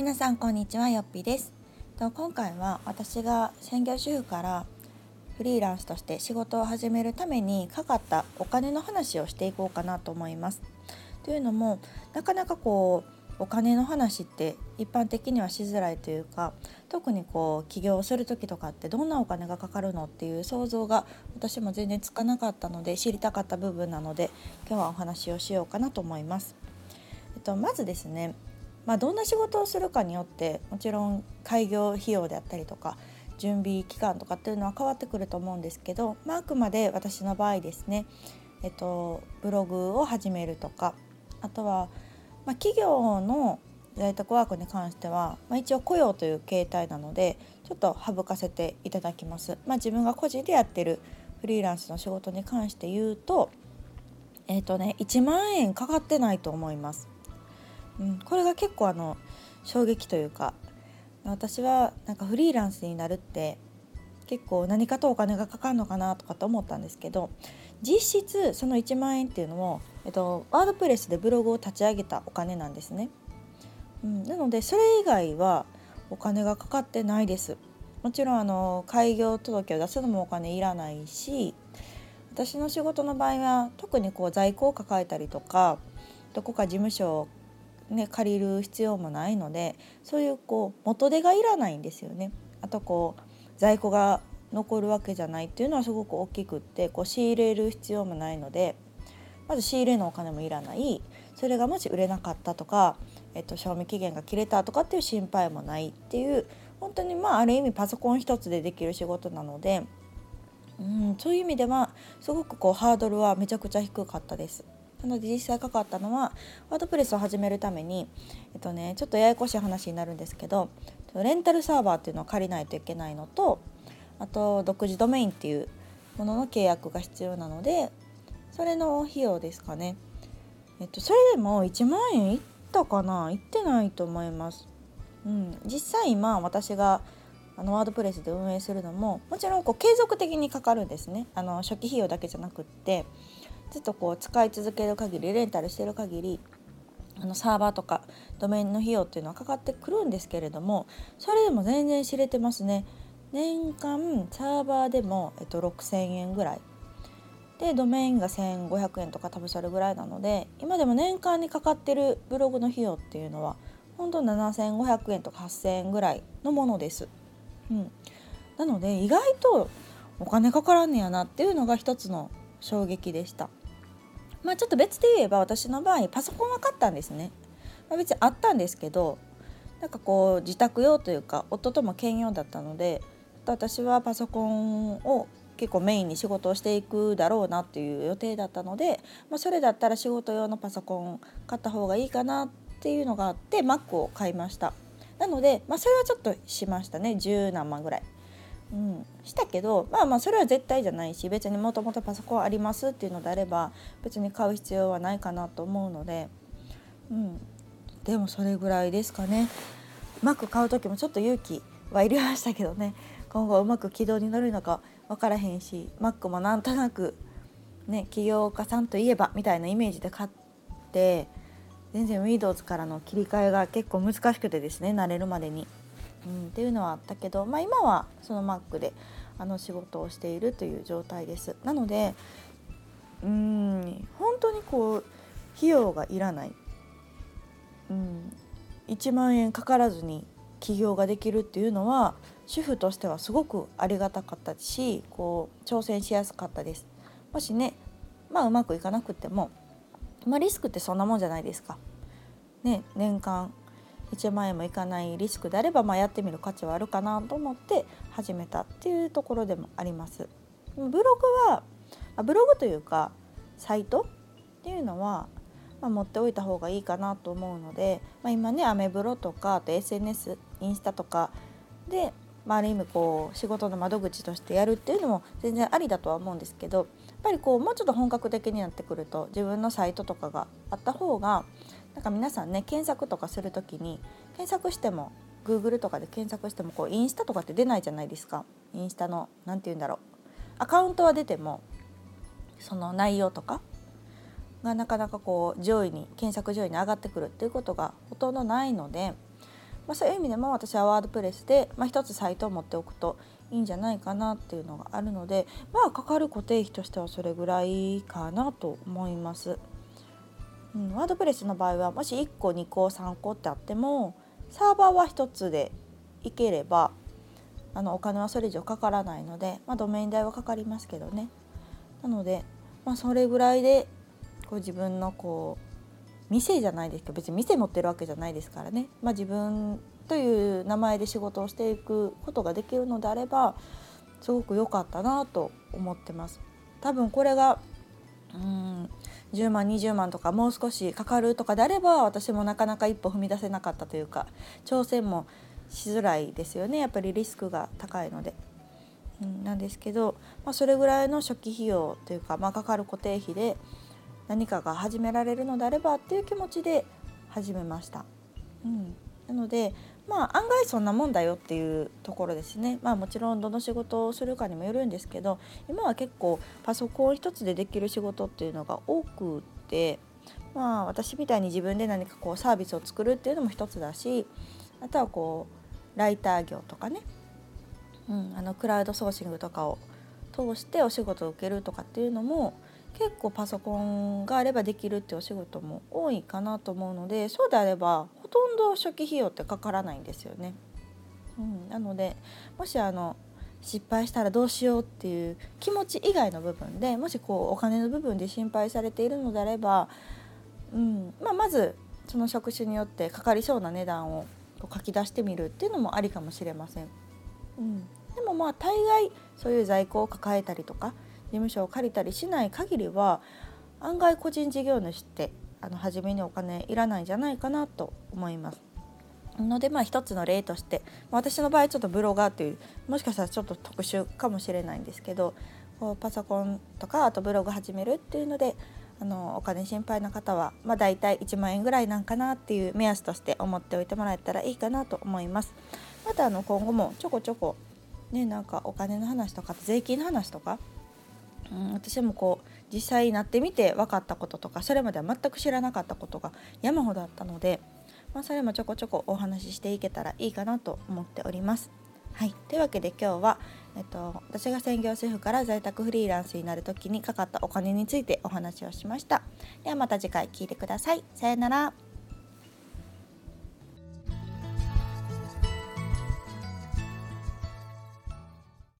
皆さんこんにちはよっぴですと今回は私が専業主婦からフリーランスとして仕事を始めるためにかかったお金の話をしていこうかなと思いますというのもなかなかこうお金の話って一般的にはしづらいというか特にこう起業する時とかってどんなお金がかかるのっていう想像が私も全然つかなかったので知りたかった部分なので今日はお話をしようかなと思います。えっと、まずですねまあ、どんな仕事をするかによってもちろん開業費用であったりとか準備期間とかっていうのは変わってくると思うんですけど、まあ、くまで私の場合ですね、えっと、ブログを始めるとかあとは、まあ、企業の在宅ワークに関しては、まあ、一応雇用という形態なのでちょっと省かせていただきます。まあ、自分が個人でやってるフリーランスの仕事に関して言うとえっ、とね1万円かかってないと思います。うん、これが結構あの衝撃というか私はなんかフリーランスになるって結構何かとお金がかかるのかなとかと思ったんですけど実質その1万円っていうのも、えっと、ワードプレスでブログを立ち上げたお金なんですね。うん、なのでそれ以外はお金がかかってないです。もちろんあの開業届を出すのもお金いらないし私の仕事の場合は特にこう在庫を抱えたりとかどこか事務所をね、借りる必要もないのでそういうこう元手がいらないんですよね。あとこう在庫が残るわけじゃないっていうのはすごく大きくってこう仕入れる必要もないのでまず仕入れのお金もいらないそれがもし売れなかったとか、えっと、賞味期限が切れたとかっていう心配もないっていう本当にまあある意味パソコン一つでできる仕事なので、うん、そういう意味ではすごくこうハードルはめちゃくちゃ低かったです。なので実際かかったのはワードプレスを始めるために、えっとね、ちょっとややこしい話になるんですけどレンタルサーバーっていうのを借りないといけないのとあと独自ドメインっていうものの契約が必要なのでそれの費用ですかね。えっと、それでも1万円いったかな？いってないと思います。うん、実際今私があのワードプレスで運営するのももちろんこう継続的にかかるんですねあの初期費用だけじゃなくってずっとこう使い続ける限りレンタルしてる限りあのサーバーとかドメインの費用っていうのはかかってくるんですけれどもそれでも全然知れてますね年間サーバーでも、えっと、6,000円ぐらいでドメインが1,500円とか多分それぐらいなので今でも年間にかかってるブログの費用っていうのは本当7,500円とか8,000円ぐらいのものです。うん、なので意外とお金かからんねやなっていうのが一つの衝撃でした。まあちょっと別で言えば私の場合パソコンは買ったんですね、まあ、別にあったんですけどなんかこう自宅用というか夫とも兼用だったので私はパソコンを結構メインに仕事をしていくだろうなっていう予定だったので、まあ、それだったら仕事用のパソコン買った方がいいかなっていうのがあって Mac を買いました。なので、まあ、それはちょっとしましたね。十何万ぐらい。うん、したけどまあまあそれは絶対じゃないし別にもともとパソコンありますっていうのであれば別に買う必要はないかなと思うので、うん、でもそれぐらいですかね。Mac 買う時もちょっと勇気はいりましたけどね今後うまく軌道に乗るのか分からへんし Mac もなんとなくね起業家さんといえばみたいなイメージで買って全然 Windows からの切り替えが結構難しくてですね慣れるまでに。うん、っていうのはあったけど、まあ、今はその Mac であの仕事をしているという状態です。なのでうん本当にこう費用がいらない、うん、1万円かからずに起業ができるっていうのは主婦としてはすごくありがたかったしこう挑戦しやすかったです。もしねまあうまくいかなくても、まあ、リスクってそんなもんじゃないですか。ね、年間1万円もいかないリスクであれば、まあ、やってみる価値はあるかなと思って始めたっていうところでもあります。ブログはブログというかサイトっていうのは、まあ、持っておいた方がいいかなと思うので、まあ、今ねアメブロとかあと SNS インスタとかで、まあ、ある意味こう仕事の窓口としてやるっていうのも全然ありだとは思うんですけどやっぱりこうもうちょっと本格的になってくると自分のサイトとかがあった方がなんか皆さんね検索とかする時に検索しても Google とかで検索してもこうインスタとかって出ないじゃないですかインスタの何て言うんだろうアカウントは出てもその内容とかがなかなかこう上位に検索上位に上がってくるっていうことがほとんどないのでまあ、そういう意味でも私はワードプレスで、まあ、つサイトを持っておくといいんじゃないかなっていうのがあるのでまあかかる固定費としてはそれぐらいかなと思います。うん、ワードプレスの場合はもし1個2個3個ってあってもサーバーは1つでいければあのお金はそれ以上かからないので、まあ、ドメイン代はかかりますけどねなので、まあ、それぐらいでこう自分のこう店じゃないですけど別に店持ってるわけじゃないですからね、まあ、自分という名前で仕事をしていくことができるのであればすごく良かったなと思ってます。多分これがうん10万20万とかもう少しかかるとかであれば私もなかなか一歩踏み出せなかったというか挑戦もしづらいですよねやっぱりリスクが高いので。うん、なんですけど、まあ、それぐらいの初期費用というか、まあ、かかる固定費で何かが始められるのであればっていう気持ちで始めました。うん、なのでまあ案外そんなもんだよっていうところですね。まあもちろんどの仕事をするかにもよるんですけど今は結構パソコン一つでできる仕事っていうのが多くてまあ私みたいに自分で何かこうサービスを作るっていうのも一つだしあとはこうライター業とかね、うん、あのクラウドソーシングとかを通してお仕事を受けるとかっていうのも結構パソコンがあればできるってお仕事も多いかなと思うのでそうであればとんど初期費用ってかからないんですよね。うん、なのでもしあの失敗したらどうしようっていう気持ち以外の部分でもしこうお金の部分で心配されているのであれば、うんまあ、まずその職種によってかかりそうな値段を書き出してみるっていうのもありかもしれません。うん、でもまあ大概そういう在庫を抱えたりとか事務所を借りたりしない限りは案外個人事業主ってあの初めにお金いらないんじゃないかなと思います。のでまあ一つの例として私の場合ちょっとブロガーというもしかしたらちょっと特殊かもしれないんですけどこうパソコンとかあとブログ始めるっていうのであのお金心配な方は、まあ、大体1万円ぐらいなんかなっていう目安として思っておいてもらえたらいいかなと思います。またあの今後もちょこちょこねなんかお金の話とか税金の話とかうん、私もこう実際になってみて分かったこととかそれまでは全く知らなかったことが山ほどあったので、まあ、それもちょこちょこお話ししていけたらいいかなと思っております。はい、というわけで今日は、えっと、私が専業主婦から在宅フリーランスになる時にかかったお金についてお話をしました。ではまた次回聞いてください。さようなら。